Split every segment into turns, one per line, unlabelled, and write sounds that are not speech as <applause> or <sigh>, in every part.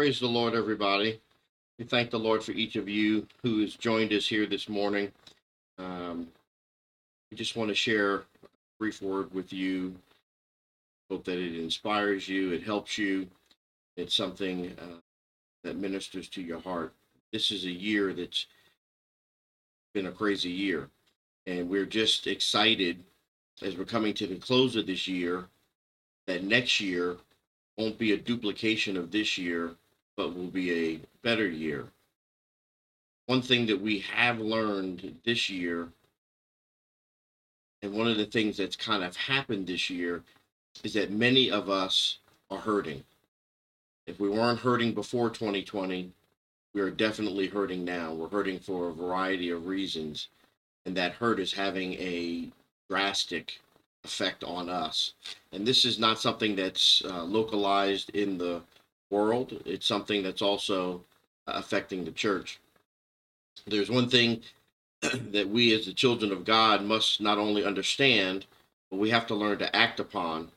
Praise the Lord, everybody. We thank the Lord for each of you who has joined us here this morning. Um, we just want to share a brief word with you. Hope that it inspires you, it helps you. It's something uh, that ministers to your heart. This is a year that's been a crazy year, and we're just excited as we're coming to the close of this year that next year won't be a duplication of this year, but will be a better year. One thing that we have learned this year, and one of the things that's kind of happened this year, is that many of us are hurting. If we weren't hurting before 2020, we are definitely hurting now. We're hurting for a variety of reasons, and that hurt is having a drastic effect on us. And this is not something that's uh, localized in the world, it's something that's also affecting the church. There's one thing <clears throat> that we as the children of God must not only understand, but we have to learn to act upon,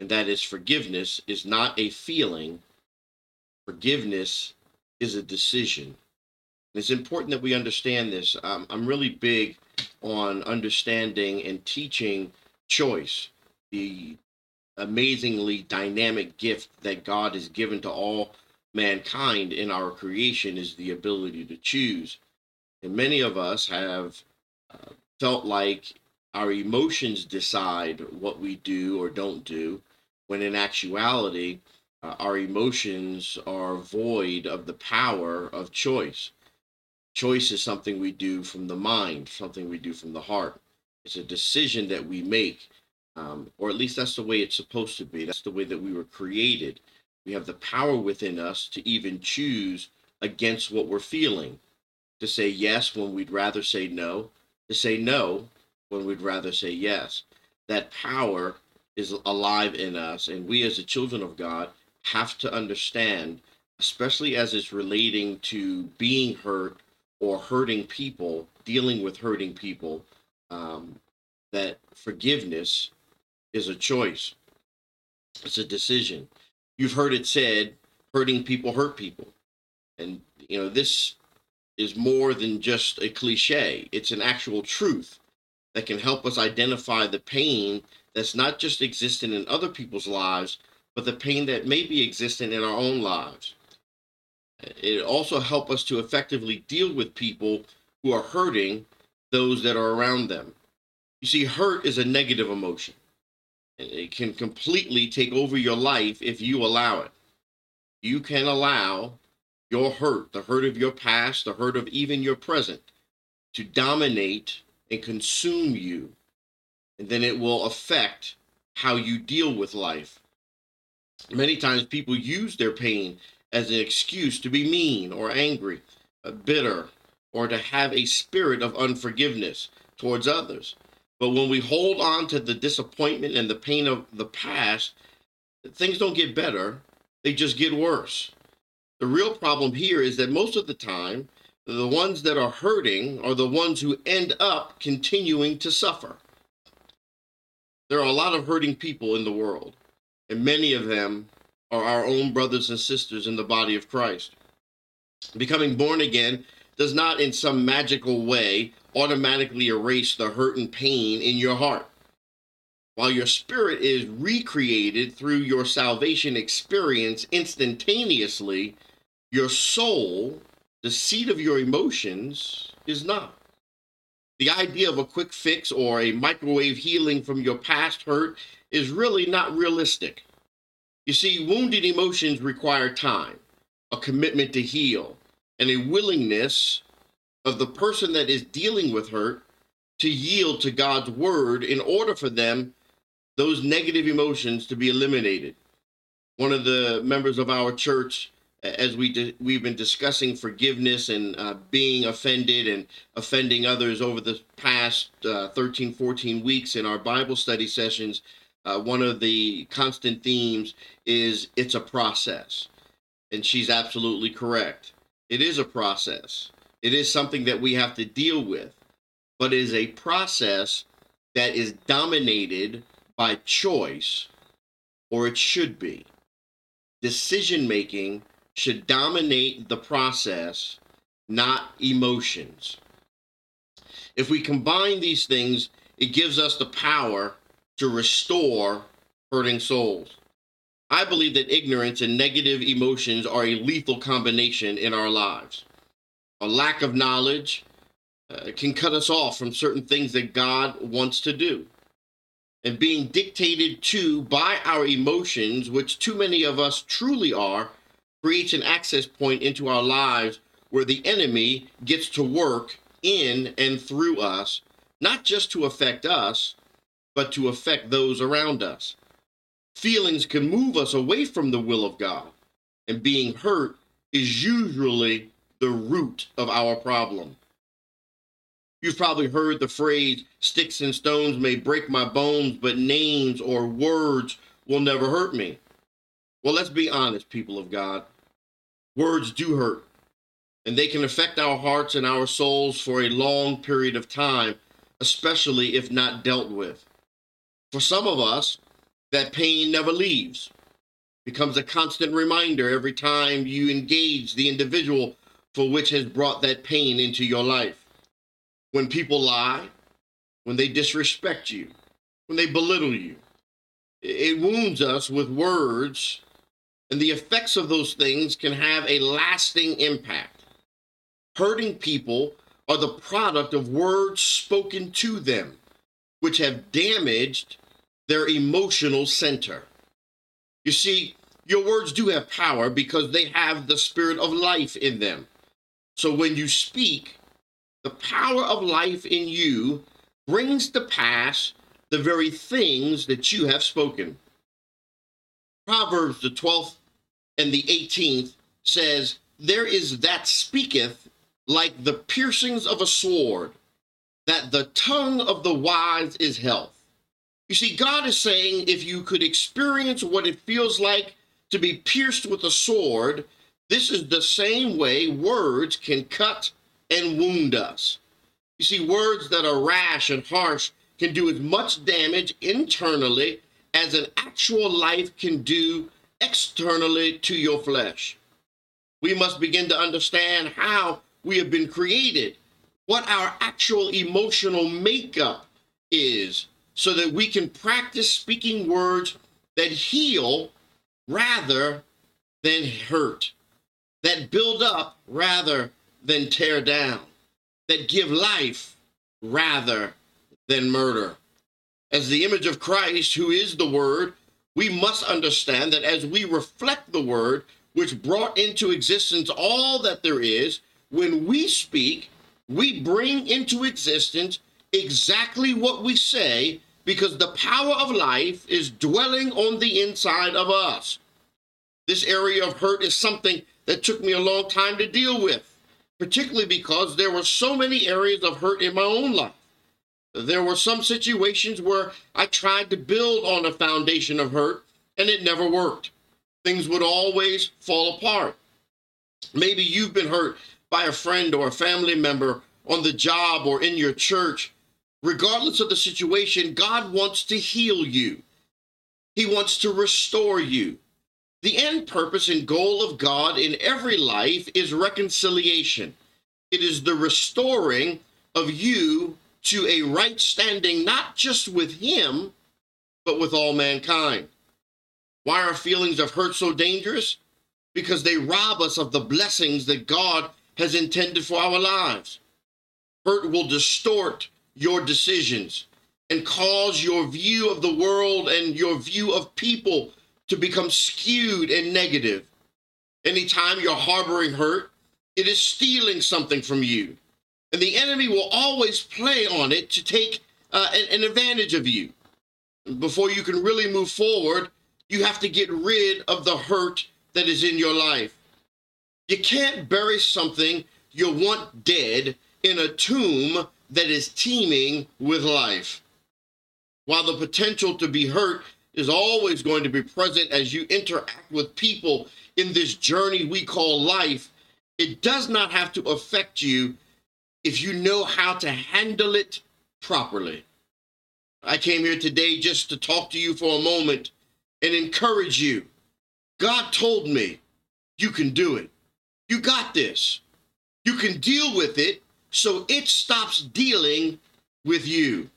and that is forgiveness is not a feeling, forgiveness is a decision. And it's important that we understand this. Um, I'm really big on understanding and teaching choice, the amazingly dynamic gift that God has given to all mankind in our creation is the ability to choose. And many of us have uh, felt like our emotions decide what we do or don't do, when in actuality, uh, our emotions are void of the power of choice. Choice is something we do from the mind, something we do from the heart. It's a decision that we make, um, or at least that's the way it's supposed to be. That's the way that we were created. We have the power within us to even choose against what we're feeling, to say yes when we'd rather say no, to say no when we'd rather say yes. That power is alive in us, and we as the children of God have to understand, especially as it's relating to being hurt or hurting people, dealing with hurting people, um, that forgiveness is a choice. It's a decision. You've heard it said, hurting people hurt people. And, you know, this is more than just a cliche, it's an actual truth that can help us identify the pain that's not just existing in other people's lives, but the pain that may be existing in our own lives. It also help us to effectively deal with people who are hurting those that are around them. You see, hurt is a negative emotion. It can completely take over your life if you allow it. You can allow your hurt, the hurt of your past, the hurt of even your present, to dominate and consume you. And then it will affect how you deal with life. Many times people use their pain as an excuse to be mean or angry, uh, bitter, or to have a spirit of unforgiveness towards others. But when we hold on to the disappointment and the pain of the past, things don't get better, they just get worse. The real problem here is that most of the time, the ones that are hurting are the ones who end up continuing to suffer. There are a lot of hurting people in the world, and many of them are our own brothers and sisters in the body of Christ. Becoming born again does not, in some magical way, automatically erase the hurt and pain in your heart. While your spirit is recreated through your salvation experience instantaneously, your soul, the seat of your emotions, is not. The idea of a quick fix or a microwave healing from your past hurt is really not realistic. You see, wounded emotions require time, a commitment to heal, and a willingness of the person that is dealing with hurt to yield to God's word in order for them, those negative emotions to be eliminated. One of the members of our church, as we di- we've been discussing forgiveness and uh, being offended and offending others over the past uh, 13, 14 weeks in our Bible study sessions, uh, one of the constant themes is it's a process. And she's absolutely correct. It is a process. It is something that we have to deal with, but it is a process that is dominated by choice, or it should be. Decision making should dominate the process, not emotions. If we combine these things, it gives us the power to restore hurting souls. I believe that ignorance and negative emotions are a lethal combination in our lives. A lack of knowledge uh, can cut us off from certain things that God wants to do. And being dictated to by our emotions, which too many of us truly are, creates an access point into our lives where the enemy gets to work in and through us, not just to affect us, but to affect those around us. Feelings can move us away from the will of God, and being hurt is usually the root of our problem. You've probably heard the phrase, sticks and stones may break my bones, but names or words will never hurt me. Well, let's be honest, people of God. Words do hurt, and they can affect our hearts and our souls for a long period of time, especially if not dealt with. For some of us, that pain never leaves, becomes a constant reminder every time you engage the individual for which has brought that pain into your life. When people lie, when they disrespect you, when they belittle you, it wounds us with words, and the effects of those things can have a lasting impact. Hurting people are the product of words spoken to them, which have damaged their emotional center. You see, your words do have power because they have the spirit of life in them. So when you speak, the power of life in you brings to pass the very things that you have spoken. Proverbs, the 12th and the 18th, says, There is that speaketh like the piercings of a sword, that the tongue of the wise is health. You see, God is saying if you could experience what it feels like to be pierced with a sword, this is the same way words can cut and wound us. You see, words that are rash and harsh can do as much damage internally as an actual life can do externally to your flesh. We must begin to understand how we have been created, what our actual emotional makeup is, so that we can practice speaking words that heal rather than hurt, that build up rather than tear down, that give life rather than murder. As the image of Christ, who is the Word, we must understand that as we reflect the Word, which brought into existence all that there is, when we speak, we bring into existence exactly what we say because the power of life is dwelling on the inside of us. This area of hurt is something that took me a long time to deal with, particularly because there were so many areas of hurt in my own life. There were some situations where I tried to build on a foundation of hurt and it never worked. Things would always fall apart. Maybe you've been hurt by a friend or a family member on the job or in your church regardless of the situation, God wants to heal you. He wants to restore you. The end purpose and goal of God in every life is reconciliation. It is the restoring of you to a right standing, not just with Him, but with all mankind. Why are feelings of hurt so dangerous? Because they rob us of the blessings that God has intended for our lives. Hurt will distort your decisions and cause your view of the world and your view of people to become skewed and negative. Anytime you're harboring hurt, it is stealing something from you. And the enemy will always play on it to take uh, an, an advantage of you. Before you can really move forward, you have to get rid of the hurt that is in your life. You can't bury something you want dead in a tomb that is teeming with life. While the potential to be hurt is always going to be present as you interact with people in this journey we call life, it does not have to affect you if you know how to handle it properly. I came here today just to talk to you for a moment and encourage you. God told me You can do it. You got this. You can deal with it so it stops dealing with you.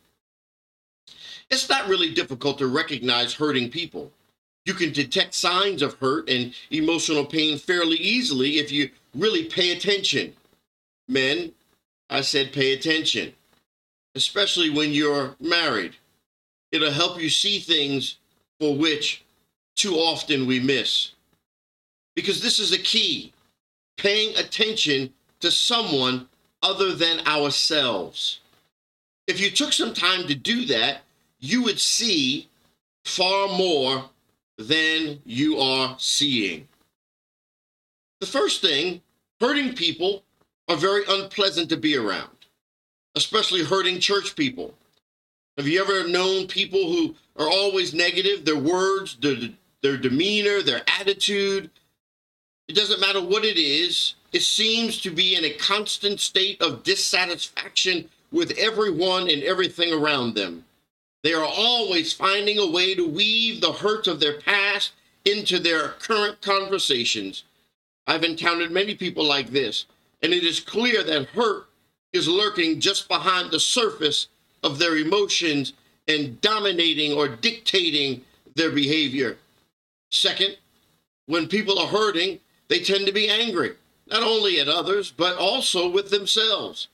It's not really difficult to recognize hurting people. You can detect signs of hurt and emotional pain fairly easily if you really pay attention. Men, I said pay attention, especially when you're married. It'll help you see things for which too often we miss. Because this is a key paying attention to someone other than ourselves. If you took some time to do that, you would see far more than you are seeing. The first thing, hurting people are very unpleasant to be around, especially hurting church people. Have you ever known people who are always negative? Their words, their, their demeanor, their attitude. It doesn't matter what it is, it seems to be in a constant state of dissatisfaction with everyone and everything around them. They are always finding a way to weave the hurts of their past into their current conversations. I've encountered many people like this, and it is clear that hurt is lurking just behind the surface of their emotions and dominating or dictating their behavior. Second, when people are hurting, they tend to be angry, not only at others, but also with themselves.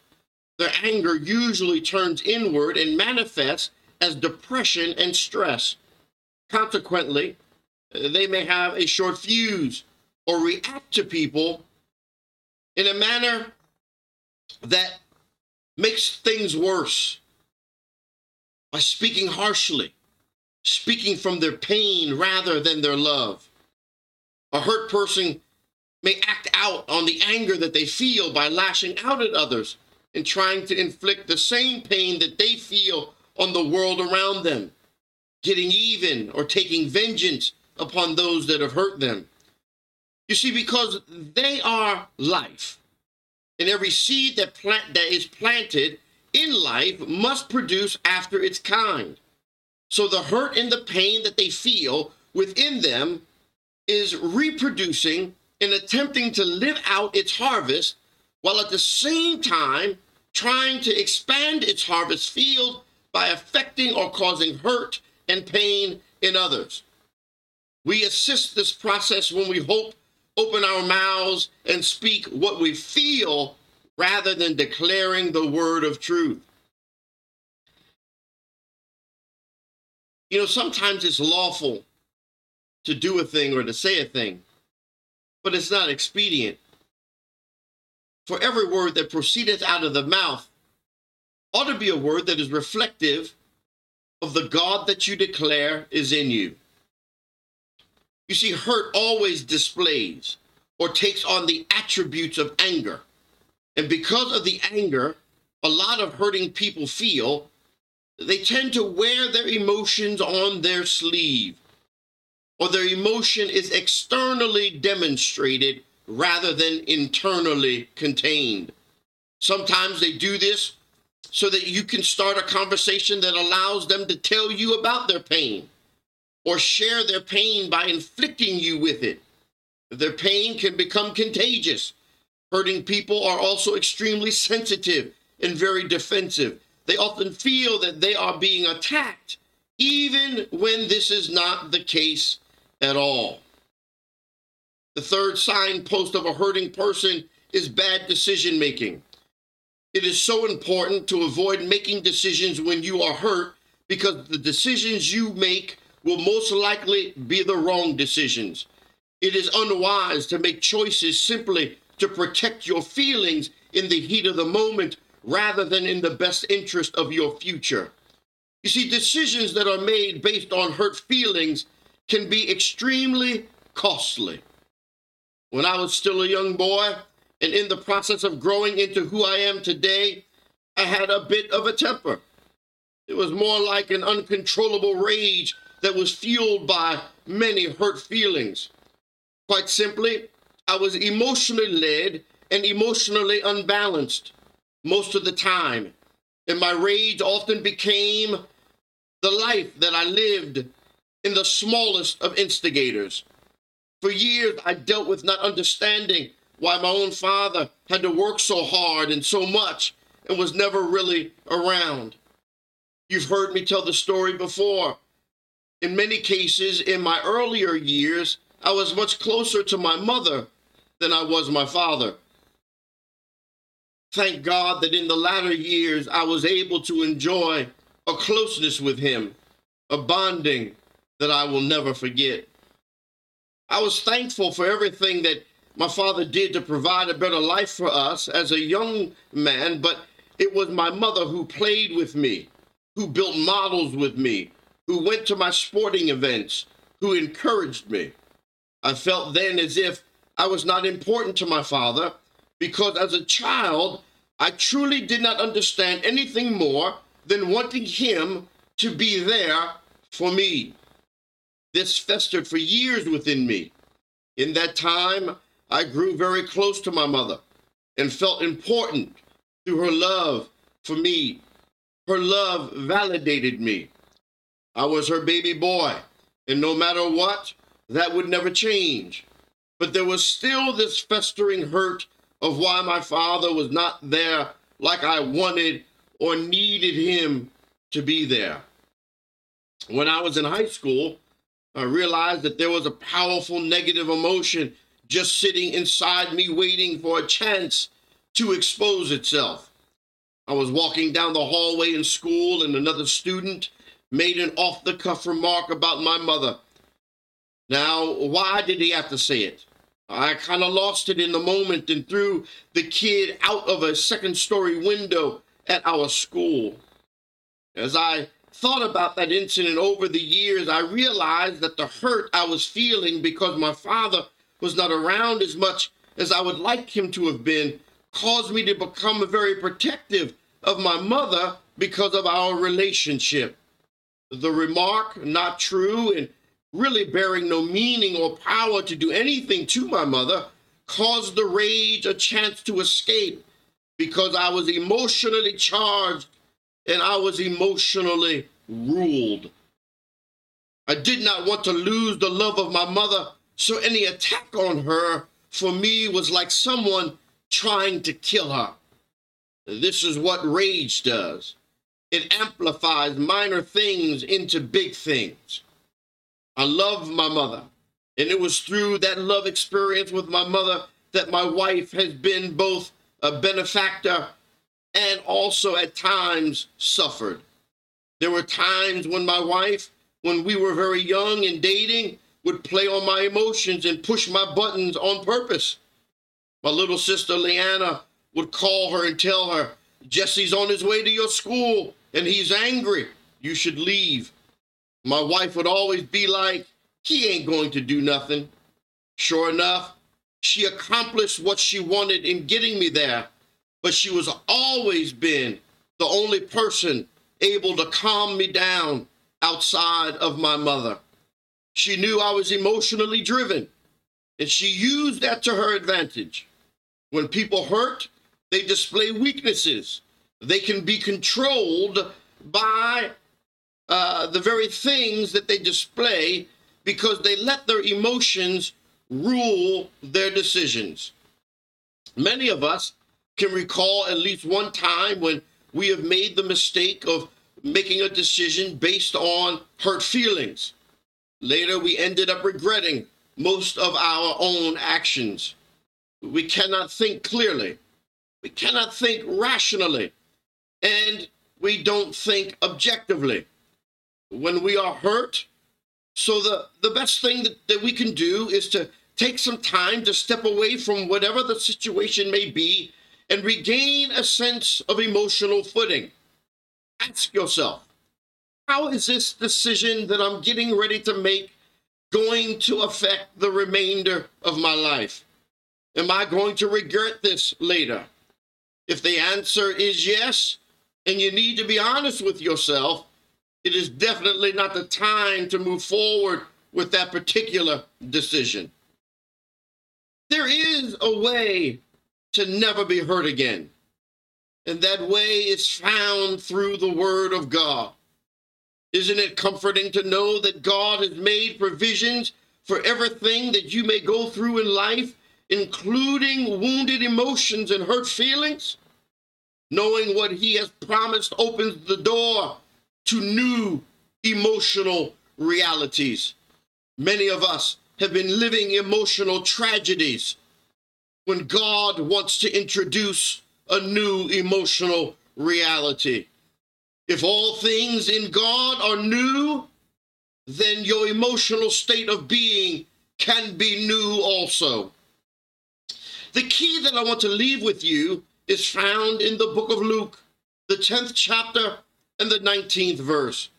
Their anger usually turns inward and manifests as depression and stress. Consequently, uh, they may have a short fuse or react to people in a manner that makes things worse by speaking harshly, speaking from their pain rather than their love. A hurt person may act out on the anger that they feel by lashing out at others and trying to inflict the same pain that they feel on the world around them, getting even or taking vengeance upon those that have hurt them. You see, because they are life, and every seed that plant that is planted in life must produce after its kind. So the hurt and the pain that they feel within them is reproducing and attempting to live out its harvest while at the same time trying to expand its harvest field by affecting or causing hurt and pain in others. We assist this process when we hope, open our mouths, and speak what we feel rather than declaring the word of truth. You know, sometimes it's lawful to do a thing or to say a thing, but it's not expedient. For every word that proceedeth out of the mouth ought to be a word that is reflective of the God that you declare is in you. You see, hurt always displays or takes on the attributes of anger. And because of the anger, a lot of hurting people feel, they tend to wear their emotions on their sleeve, or their emotion is externally demonstrated rather than internally contained. Sometimes they do this so that you can start a conversation that allows them to tell you about their pain or share their pain by inflicting you with it. Their pain can become contagious. Hurting people are also extremely sensitive and very defensive. They often feel that they are being attacked, even when this is not the case at all. The third signpost of a hurting person is bad decision making. It is so important to avoid making decisions when you are hurt because the decisions you make will most likely be the wrong decisions. It is unwise to make choices simply to protect your feelings in the heat of the moment rather than in the best interest of your future. You see, decisions that are made based on hurt feelings can be extremely costly. When I was still a young boy, and in the process of growing into who I am today, I had a bit of a temper. It was more like an uncontrollable rage that was fueled by many hurt feelings. Quite simply, I was emotionally led and emotionally unbalanced most of the time. And my rage often became the life that I lived in the smallest of instigators. For years, I dealt with not understanding why my own father had to work so hard and so much and was never really around. You've heard me tell the story before. In many cases, in my earlier years, I was much closer to my mother than I was my father. Thank God that in the latter years, I was able to enjoy a closeness with him, a bonding that I will never forget. I was thankful for everything that my father did to provide a better life for us as a young man, but it was my mother who played with me, who built models with me, who went to my sporting events, who encouraged me. I felt then as if I was not important to my father because as a child, I truly did not understand anything more than wanting him to be there for me. This festered for years within me. In that time, I grew very close to my mother and felt important through her love for me. Her love validated me. I was her baby boy, and no matter what, that would never change. But there was still this festering hurt of why my father was not there like I wanted or needed him to be there. When I was in high school, I realized that there was a powerful negative emotion just sitting inside me, waiting for a chance to expose itself. I was walking down the hallway in school, and another student made an off the cuff remark about my mother. Now, why did he have to say it? I kind of lost it in the moment and threw the kid out of a second story window at our school. As I thought about that incident over the years, I realized that the hurt I was feeling because my father was not around as much as I would like him to have been caused me to become very protective of my mother because of our relationship. The remark, not true and really bearing no meaning or power to do anything to my mother, caused the rage a chance to escape because I was emotionally charged and I was emotionally ruled. I did not want to lose the love of my mother, so any attack on her for me was like someone trying to kill her. This is what rage does it amplifies minor things into big things. I love my mother, and it was through that love experience with my mother that my wife has been both a benefactor and also at times suffered. There were times when my wife, when we were very young and dating, would play on my emotions and push my buttons on purpose. My little sister Leanna would call her and tell her, Jesse's on his way to your school and he's angry. You should leave. My wife would always be like, he ain't going to do nothing. Sure enough, she accomplished what she wanted in getting me there, but she was always been the only person able to calm me down outside of my mother. She knew I was emotionally driven, and she used that to her advantage. When people hurt, they display weaknesses. They can be controlled by uh, the very things that they display because they let their emotions rule their decisions. Many of us can recall at least one time when we have made the mistake of making a decision based on hurt feelings. Later, we ended up regretting most of our own actions. We cannot think clearly. We cannot think rationally. And we don't think objectively. When we are hurt, so the, the best thing that, that we can do is to take some time to step away from whatever the situation may be and regain a sense of emotional footing. Ask yourself, how is this decision that I'm getting ready to make going to affect the remainder of my life? Am I going to regret this later? If the answer is yes, and you need to be honest with yourself, it is definitely not the time to move forward with that particular decision. There is a way to never be hurt again. And that way is found through the Word of God. Isn't it comforting to know that God has made provisions for everything that you may go through in life, including wounded emotions and hurt feelings? Knowing what He has promised opens the door to new emotional realities. Many of us have been living emotional tragedies when God wants to introduce a new emotional reality. If all things in God are new, then your emotional state of being can be new also. The key that I want to leave with you is found in the book of Luke, the 10th chapter and the 19th verse,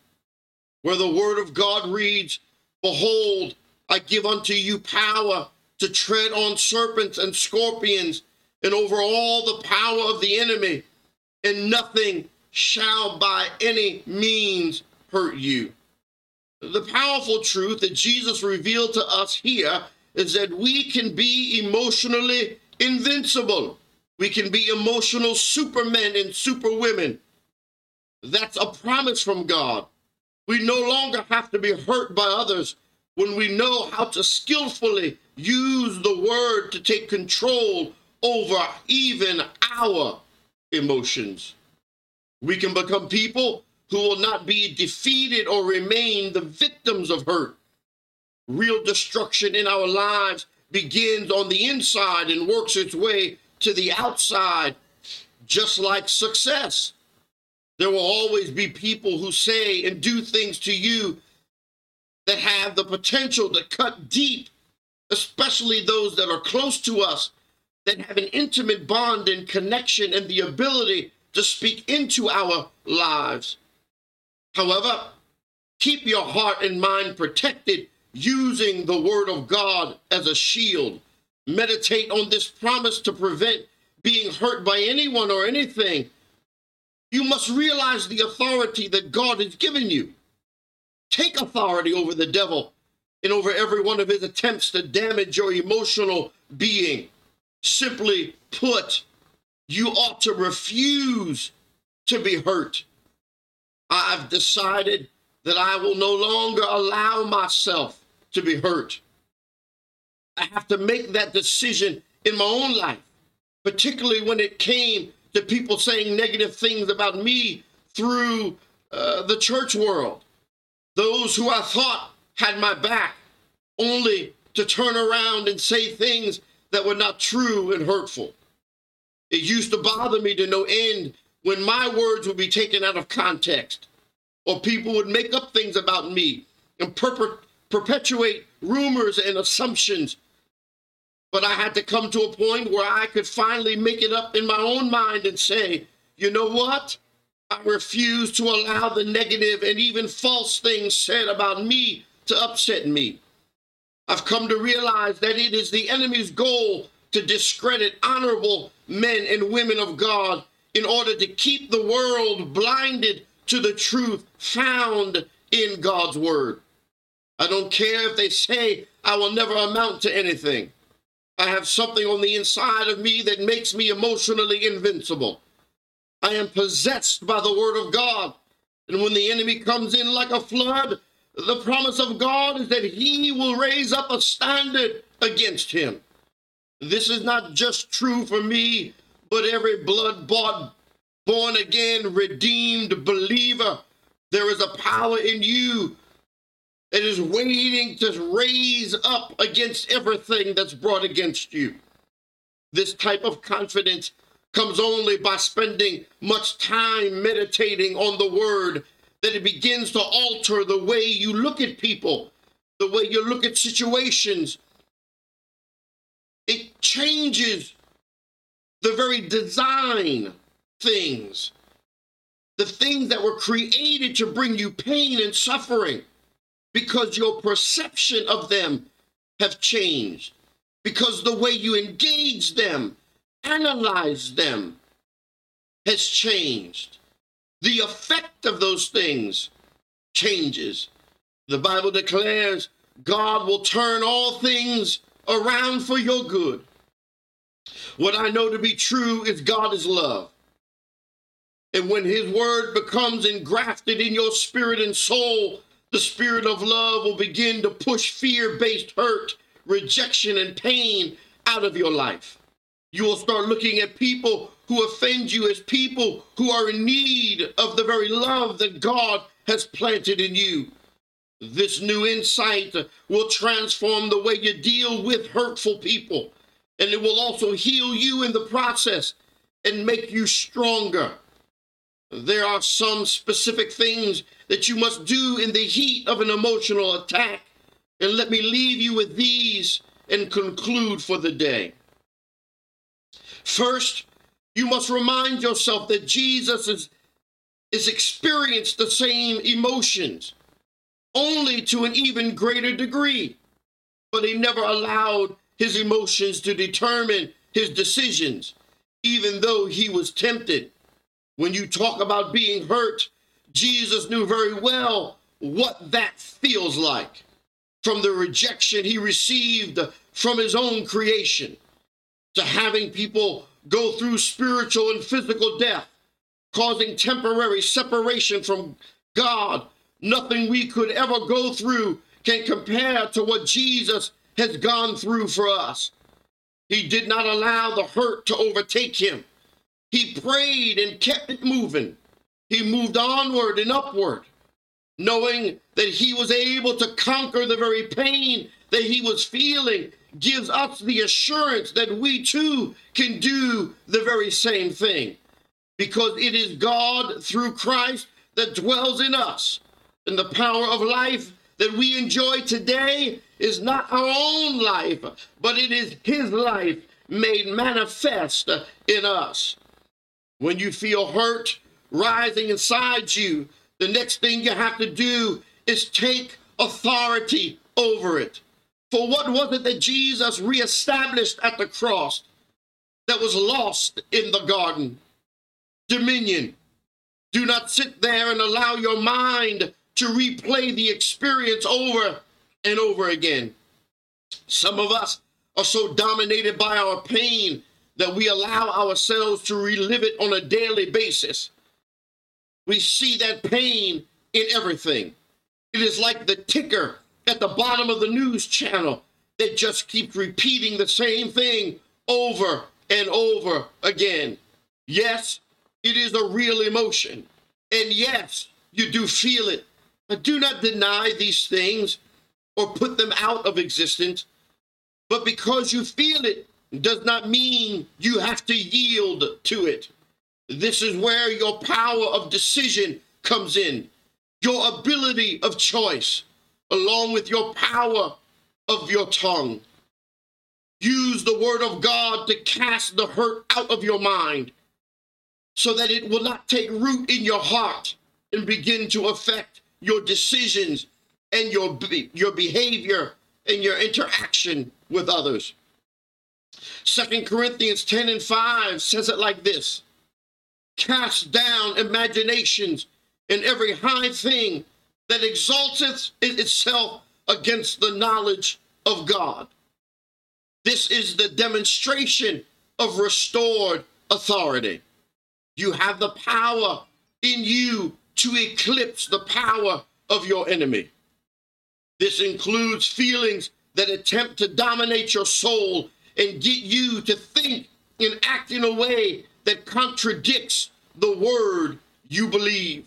where the word of God reads, Behold, I give unto you power to tread on serpents and scorpions and over all the power of the enemy, and nothing shall by any means hurt you. The powerful truth that Jesus revealed to us here is that we can be emotionally invincible. We can be emotional supermen and superwomen. That's a promise from God. We no longer have to be hurt by others when we know how to skillfully use the word to take control over even our emotions. We can become people who will not be defeated or remain the victims of hurt. Real destruction in our lives begins on the inside and works its way to the outside, just like success. There will always be people who say and do things to you that have the potential to cut deep, especially those that are close to us, that have an intimate bond and connection and the ability to speak into our lives. However, keep your heart and mind protected using the Word of God as a shield. Meditate on this promise to prevent being hurt by anyone or anything. You must realize the authority that God has given you. Take authority over the devil and over every one of his attempts to damage your emotional being. Simply put, you ought to refuse to be hurt. I've decided that I will no longer allow myself to be hurt. I have to make that decision in my own life, particularly when it came to people saying negative things about me through uh, the church world. Those who I thought had my back, only to turn around and say things that were not true and hurtful. It used to bother me to no end when my words would be taken out of context, or people would make up things about me and perpe- perpetuate rumors and assumptions. But I had to come to a point where I could finally make it up in my own mind and say, you know what? I refuse to allow the negative and even false things said about me to upset me. I've come to realize that it is the enemy's goal to discredit honorable men and women of God in order to keep the world blinded to the truth found in God's word. I don't care if they say I will never amount to anything. I have something on the inside of me that makes me emotionally invincible. I am possessed by the word of God. And when the enemy comes in like a flood, the promise of God is that he will raise up a standard against him. This is not just true for me, but every blood bought, born again, redeemed believer. There is a power in you that is waiting to raise up against everything that's brought against you. This type of confidence comes only by spending much time meditating on the word, that it begins to alter the way you look at people, the way you look at situations, it changes the very design things, the things that were created to bring you pain and suffering, because your perception of them have changed, because the way you engage them, analyze them, has changed. The effect of those things changes. The Bible declares God will turn all things around for your good. What I know to be true is God is love. And when his word becomes engrafted in your spirit and soul, The spirit of love will begin to push fear based hurt, rejection, and pain out of your life. You will start looking at people who offend you as people who are in need of the very love that God has planted in you. This new insight will transform the way you deal with hurtful people, and it will also heal you in the process and make you stronger. There are some specific things that you must do in the heat of an emotional attack. And let me leave you with these and conclude for the day. First, you must remind yourself that Jesus is, is experienced the same emotions, only to an even greater degree. But he never allowed his emotions to determine his decisions, even though he was tempted. When you talk about being hurt, Jesus knew very well what that feels like from the rejection he received from his own creation to having people go through spiritual and physical death, causing temporary separation from God. Nothing we could ever go through can compare to what Jesus has gone through for us. He did not allow the hurt to overtake him. He prayed and kept it moving. He moved onward and upward, knowing that he was able to conquer the very pain that he was feeling gives us the assurance that we too can do the very same thing because it is God through Christ that dwells in us. And the power of life that we enjoy today is not our own life, but it is His life made manifest in us. When you feel hurt rising inside you, the next thing you have to do is take authority over it. For what was it that Jesus reestablished at the cross that was lost in the garden? Dominion. Do not sit there and allow your mind to replay the experience over and over again. Some of us are so dominated by our pain that we allow ourselves to relive it on a daily basis. We see that pain in everything. It is like the ticker at the bottom of the news channel that just keeps repeating the same thing over and over again. Yes, it is a real emotion. And yes, you do feel it. But do not deny these things or put them out of existence. But because you feel it does not mean you have to yield to it. This is where your power of decision comes in, your ability of choice along with your power of your tongue. Use the word of God to cast the hurt out of your mind so that it will not take root in your heart and begin to affect your decisions and your, your behavior and your interaction with others. Second Corinthians 10 and 5 says it like this Cast down imaginations and every high thing that exalteth itself against the knowledge of God. This is the demonstration of restored authority. You have the power in you to eclipse the power of your enemy. This includes feelings that attempt to dominate your soul and get you to think and act in a way that contradicts the word you believe.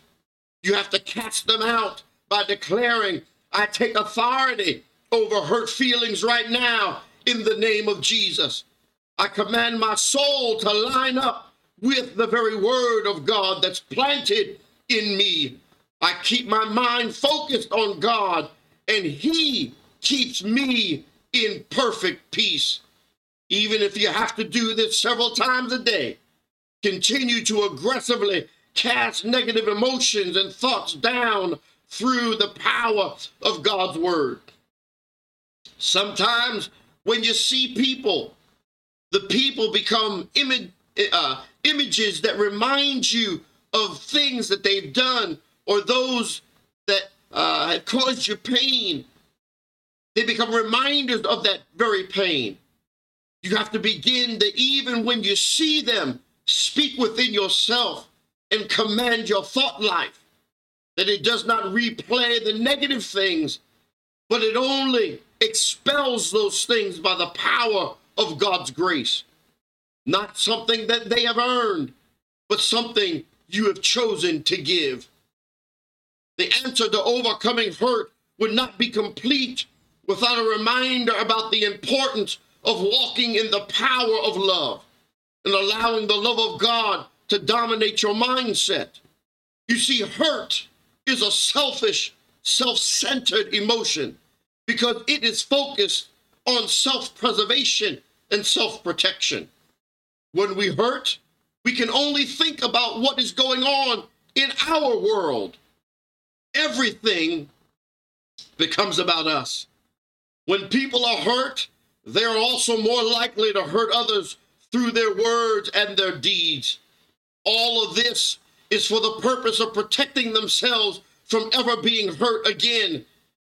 You have to cast them out by declaring, I take authority over hurt feelings right now in the name of Jesus. I command my soul to line up with the very word of God that's planted in me. I keep my mind focused on God, and He keeps me in perfect peace. Even if you have to do this several times a day, continue to aggressively cast negative emotions and thoughts down through the power of God's word. Sometimes when you see people, the people become uh, images that remind you of things that they've done or those that uh, have caused you pain. They become reminders of that very pain. You have to begin to, even when you see them, speak within yourself and command your thought life that it does not replay the negative things, but it only expels those things by the power of God's grace. Not something that they have earned, but something you have chosen to give. The answer to overcoming hurt would not be complete without a reminder about the importance of walking in the power of love and allowing the love of God to dominate your mindset. You see, hurt is a selfish, self centered emotion because it is focused on self preservation and self protection. When we hurt, we can only think about what is going on in our world. Everything becomes about us. When people are hurt, they're also more likely to hurt others through their words and their deeds. All of this is for the purpose of protecting themselves from ever being hurt again.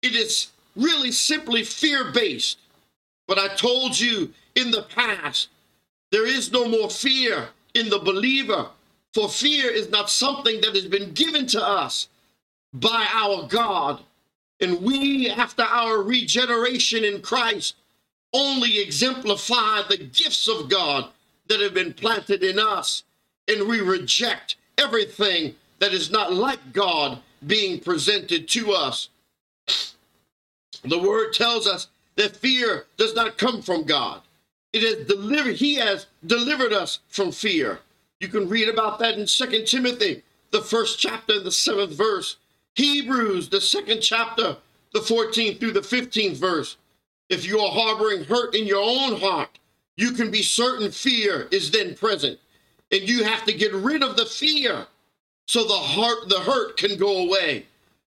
It is really simply fear based. But I told you in the past, there is no more fear in the believer, for fear is not something that has been given to us by our God. And we, after our regeneration in Christ, only exemplify the gifts of God that have been planted in us. And we reject everything that is not like God being presented to us. The word tells us that fear does not come from God. It has delivered, He has delivered us from fear. You can read about that in Second Timothy, the first chapter, the seventh verse. Hebrews, the second chapter, the 14th through the 15th verse. If you are harboring hurt in your own heart, you can be certain fear is then present. And you have to get rid of the fear so the heart, the hurt can go away.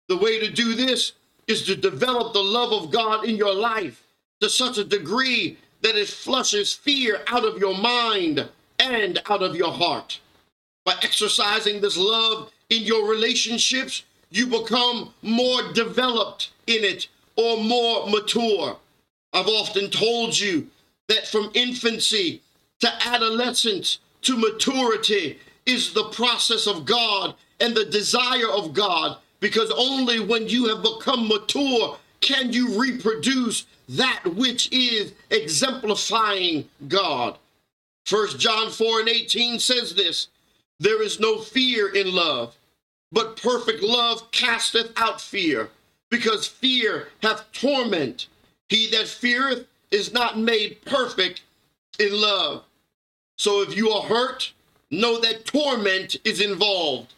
The way to do this is to develop the love of God in your life to such a degree that it flushes fear out of your mind and out of your heart. By exercising this love in your relationships, you become more developed in it or more mature. I've often told you that from infancy to adolescence to maturity is the process of God and the desire of God because only when you have become mature can you reproduce that which is exemplifying God. First John 4 and 18 says this there is no fear in love, but perfect love casteth out fear, because fear hath torment. He that feareth is not made perfect in love. So if you are hurt, know that torment is involved.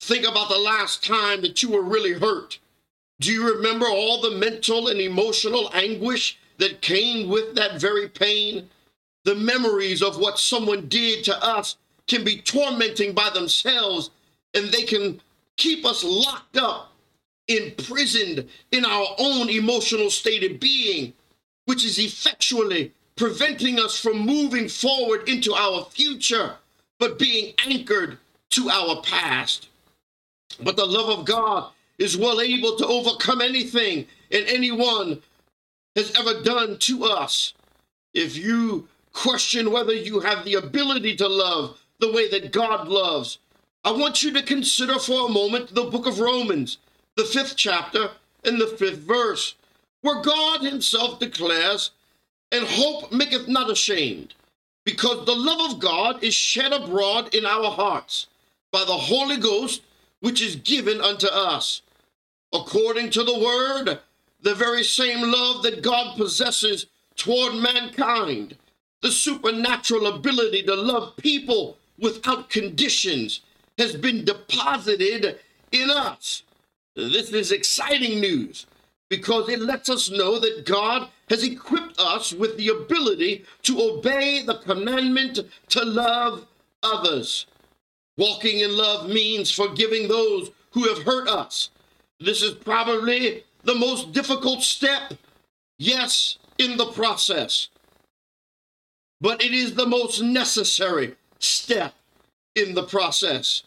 Think about the last time that you were really hurt. Do you remember all the mental and emotional anguish that came with that very pain? The memories of what someone did to us can be tormenting by themselves, and they can keep us locked up, imprisoned in our own emotional state of being, which is effectually preventing us from moving forward into our future, but being anchored to our past. But the love of God is well able to overcome anything and anyone has ever done to us. If you question whether you have the ability to love the way that God loves, I want you to consider for a moment the book of Romans, the fifth chapter and the fifth verse, where God Himself declares, And hope maketh not ashamed, because the love of God is shed abroad in our hearts by the Holy Ghost, which is given unto us according to the word, the very same love that God possesses toward mankind, the supernatural ability to love people without conditions, has been deposited in us. This is exciting news because it lets us know that God has equipped us with the ability to obey the commandment to love others. Walking in love means forgiving those who have hurt us this is probably the most difficult step, yes, in the process, but it is the most necessary step in the process.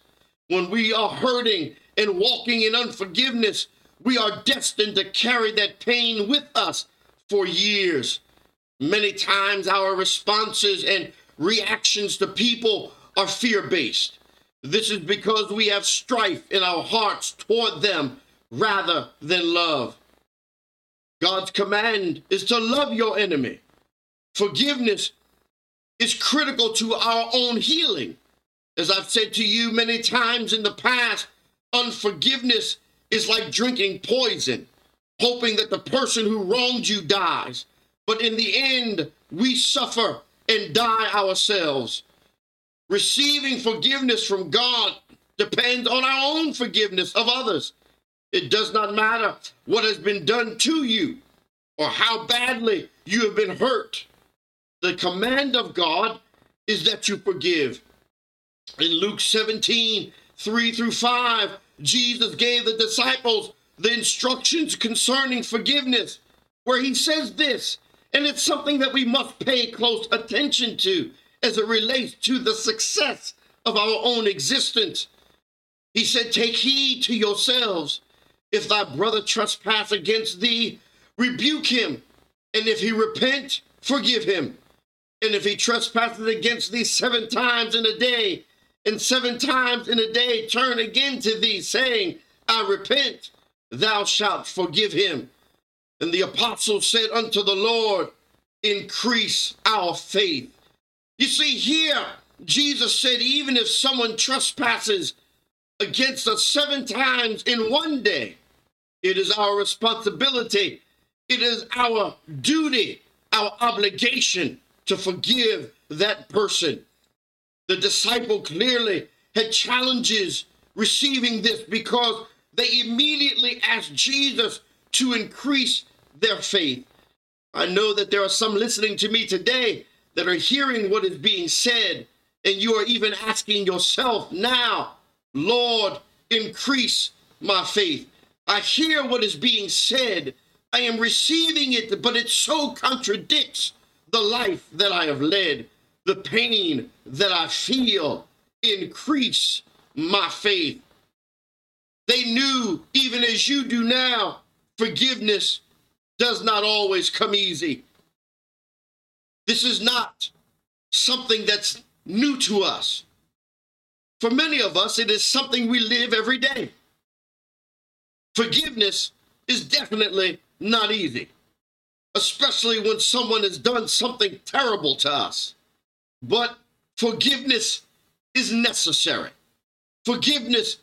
When we are hurting and walking in unforgiveness, we are destined to carry that pain with us for years. Many times, our responses and reactions to people are fear based. This is because we have strife in our hearts toward them rather than love. God's command is to love your enemy. Forgiveness is critical to our own healing. As I've said to you many times in the past, unforgiveness is like drinking poison, hoping that the person who wronged you dies. But in the end, we suffer and die ourselves. Receiving forgiveness from God depends on our own forgiveness of others. It does not matter what has been done to you or how badly you have been hurt. The command of God is that you forgive. In Luke 17, 3 through 5, Jesus gave the disciples the instructions concerning forgiveness, where he says this, and it's something that we must pay close attention to as it relates to the success of our own existence. He said, Take heed to yourselves. If thy brother trespass against thee, rebuke him. And if he repent, forgive him. And if he trespasses against thee seven times in a day, and seven times in a day turn again to thee, saying, I repent, thou shalt forgive him. And the apostle said unto the Lord, Increase our faith. You see, here, Jesus said, even if someone trespasses against us seven times in one day, it is our responsibility, it is our duty, our obligation to forgive that person. The disciple clearly had challenges receiving this because they immediately asked Jesus to increase their faith. I know that there are some listening to me today that are hearing what is being said, and you are even asking yourself now, Lord, increase my faith. I hear what is being said. I am receiving it, but it so contradicts the life that I have led, the pain that I feel. Increase my faith. They knew, even as you do now, forgiveness does not always come easy. This is not something that's new to us. For many of us, it is something we live every day. Forgiveness is definitely not easy, especially when someone has done something terrible to us. But forgiveness is necessary. Forgiveness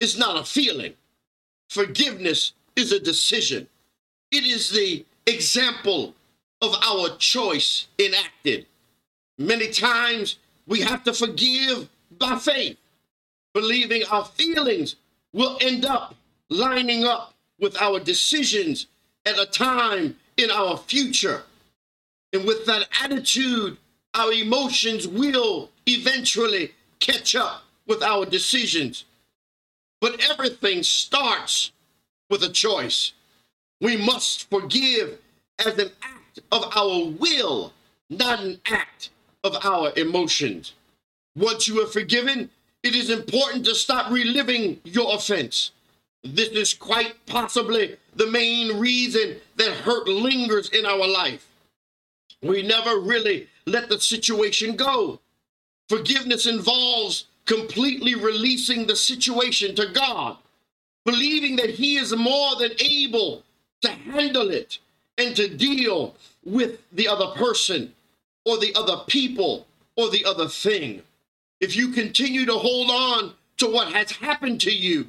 is not a feeling, forgiveness is a decision. It is the example of our choice enacted. Many times we have to forgive by faith, believing our feelings will end up lining up with our decisions at a time in our future. And with that attitude, our emotions will eventually catch up with our decisions. But everything starts with a choice. We must forgive as an act of our will, not an act of our emotions. Once you are forgiven, it is important to stop reliving your offense. This is quite possibly the main reason that hurt lingers in our life. We never really let the situation go. Forgiveness involves completely releasing the situation to God, believing that He is more than able to handle it and to deal with the other person or the other people or the other thing. If you continue to hold on to what has happened to you,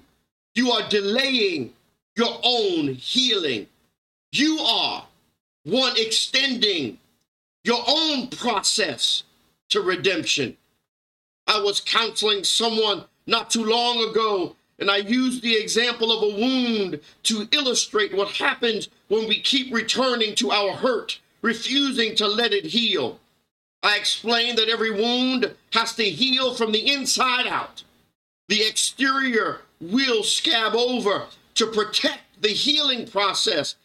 you are delaying your own healing. You are one extending your own process to redemption. I was counseling someone not too long ago and I used the example of a wound to illustrate what happens when we keep returning to our hurt, refusing to let it heal. I explained that every wound has to heal from the inside out. The exterior will scab over to protect the healing process.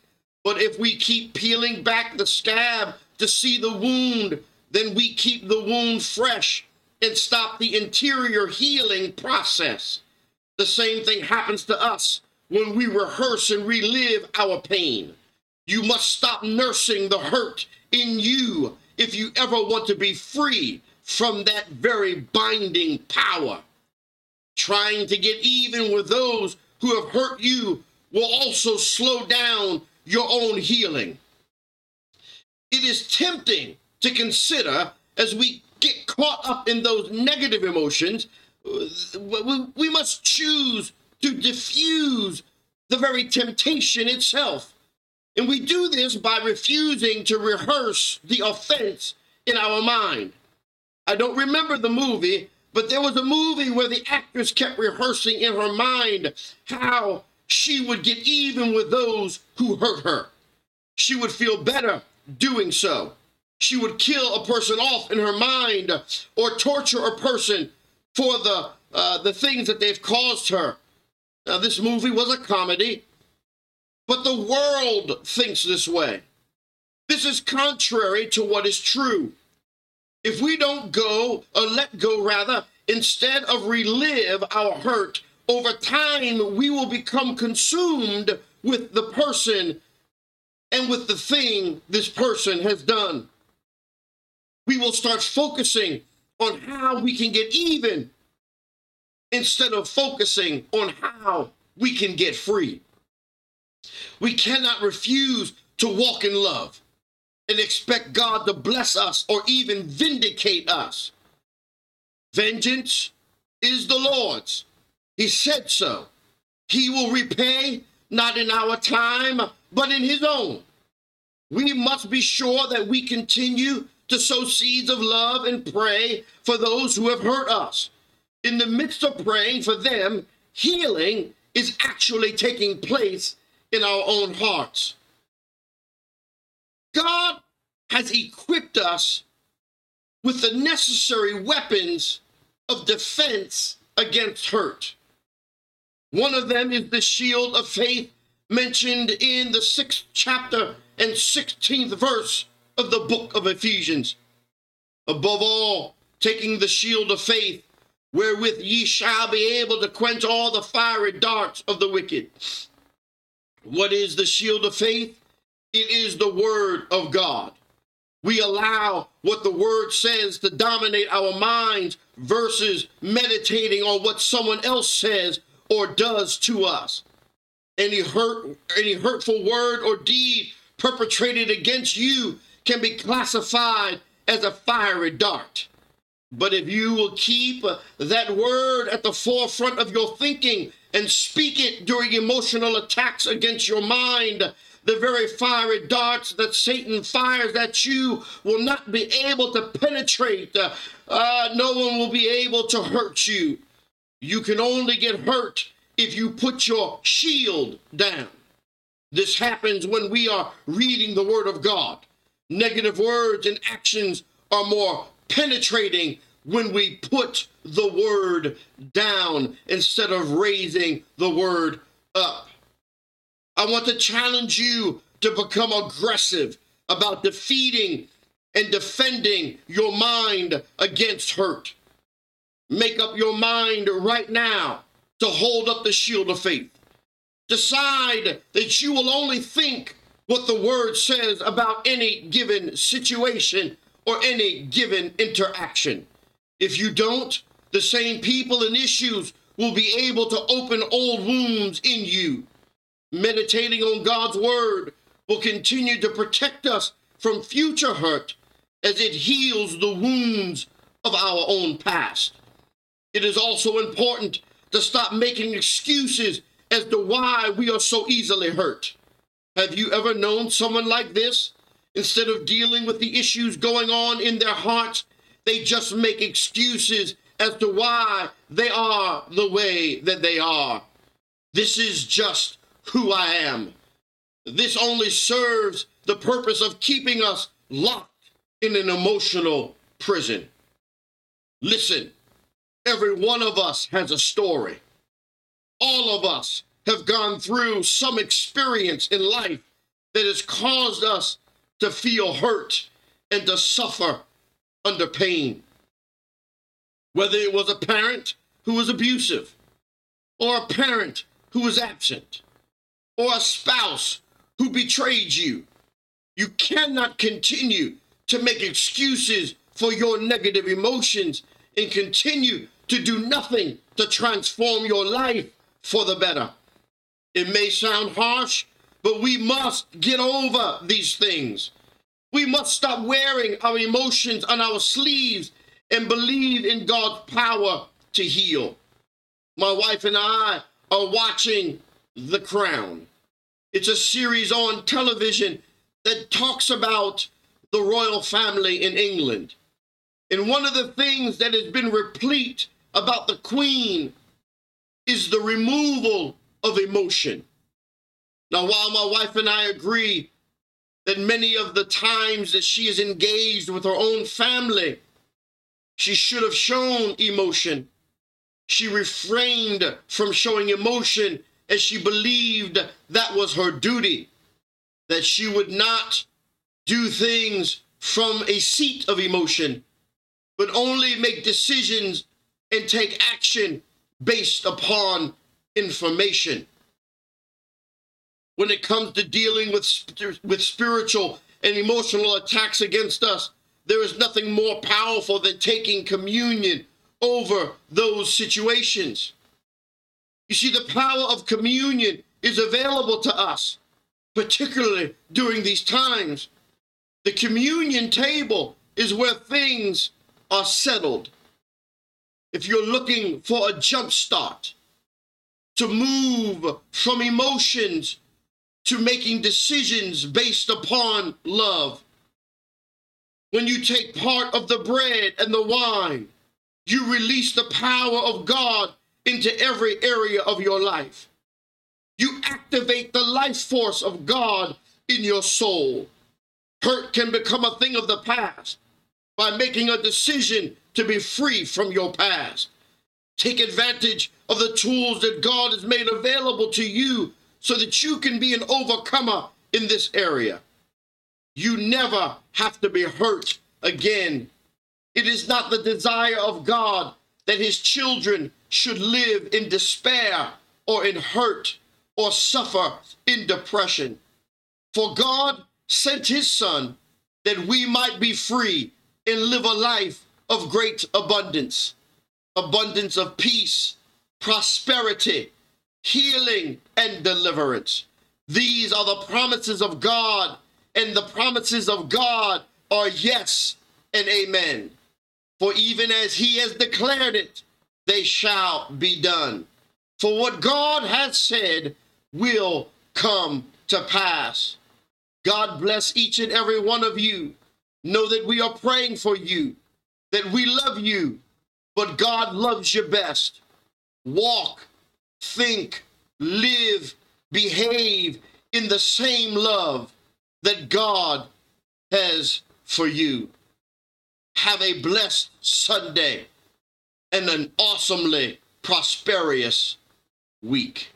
But if we keep peeling back the scab to see the wound, then we keep the wound fresh and stop the interior healing process. The same thing happens to us when we rehearse and relive our pain. You must stop nursing the hurt in you if you ever want to be free from that very binding power. Trying to get even with those who have hurt you will also slow down your own healing. It is tempting to consider as we get caught up in those negative emotions, uh, we must choose to diffuse the very temptation itself. And we do this by refusing to rehearse the offense in our mind. I don't remember the movie, but there was a movie where the actress kept rehearsing in her mind how she would get even with those who hurt her. She would feel better doing so. She would kill a person off in her mind or torture a person for the uh, the things that they've caused her. Now, this movie was a comedy, but the world thinks this way. This is contrary to what is true. If we don't go, or let go rather, instead of relive our hurt, over time we will become consumed with the person and with the thing this person has done. We will start focusing on how we can get even instead of focusing on how we can get free. We cannot refuse to walk in love and expect God to bless us or even vindicate us. Vengeance is the Lord's. He said so. He will repay not in our time, but in his own. We must be sure that we continue to sow seeds of love and pray for those who have hurt us. In the midst of praying for them, healing is actually taking place in our own hearts. God has equipped us with the necessary weapons of defense against hurt. One of them is the shield of faith mentioned in the sixth chapter and 16th verse of the book of Ephesians. Above all, taking the shield of faith, wherewith ye shall be able to quench all the fiery darts of the wicked. What is the shield of faith? It is the word of God. We allow what the word says to dominate our minds versus meditating on what someone else says or does to us. Any hurt, any hurtful word or deed perpetrated against you can be classified as a fiery dart. But if you will keep that word at the forefront of your thinking and speak it during emotional attacks against your mind, the very fiery darts that Satan fires at you will not be able to penetrate. Uh, no one will be able to hurt you. You can only get hurt if you put your shield down. This happens when we are reading the Word of God. Negative words and actions are more penetrating when we put the Word down instead of raising the Word up. I want to challenge you to become aggressive about defeating and defending your mind against hurt. Make up your mind right now to hold up the shield of faith. Decide that you will only think what the word says about any given situation or any given interaction. If you don't, the same people and issues will be able to open old wounds in you. Meditating on God's word will continue to protect us from future hurt as it heals the wounds of our own past. It is also important to stop making excuses as to why we are so easily hurt. Have you ever known someone like this? Instead of dealing with the issues going on in their hearts, they just make excuses as to why they are the way that they are. This is just who I am. This only serves the purpose of keeping us locked in an emotional prison. Listen, Every one of us has a story. All of us have gone through some experience in life that has caused us to feel hurt and to suffer under pain. Whether it was a parent who was abusive, or a parent who was absent, or a spouse who betrayed you, you cannot continue to make excuses for your negative emotions and continue to do nothing to transform your life for the better. It may sound harsh, but we must get over these things. We must stop wearing our emotions on our sleeves and believe in God's power to heal. My wife and I are watching The Crown. It's a series on television that talks about the royal family in England. And one of the things that has been replete about the Queen is the removal of emotion. Now, while my wife and I agree that many of the times that she is engaged with her own family, she should have shown emotion. She refrained from showing emotion as she believed that was her duty, that she would not do things from a seat of emotion, but only make decisions and take action based upon information. When it comes to dealing with, with spiritual and emotional attacks against us, there is nothing more powerful than taking communion over those situations. You see, the power of communion is available to us, particularly during these times. The communion table is where things are settled. If you're looking for a jump start to move from emotions to making decisions based upon love, when you take part of the bread and the wine, you release the power of God into every area of your life. You activate the life force of God in your soul. Hurt can become a thing of the past by making a decision to be free from your past. Take advantage of the tools that God has made available to you so that you can be an overcomer in this area. You never have to be hurt again it is not the desire of God that his children should live in despair or in hurt or suffer in depression. For God sent his son that we might be free and live a life of great abundance abundance of peace, prosperity, healing, and deliverance. These are the promises of God, and the promises of God are yes and amen. For even as he has declared it, they shall be done. For what God has said will come to pass. God bless each and every one of you. Know that we are praying for you, that we love you, but God loves you best. Walk, think, live, behave in the same love that God has for you. Have a blessed Sunday and an awesomely prosperous week.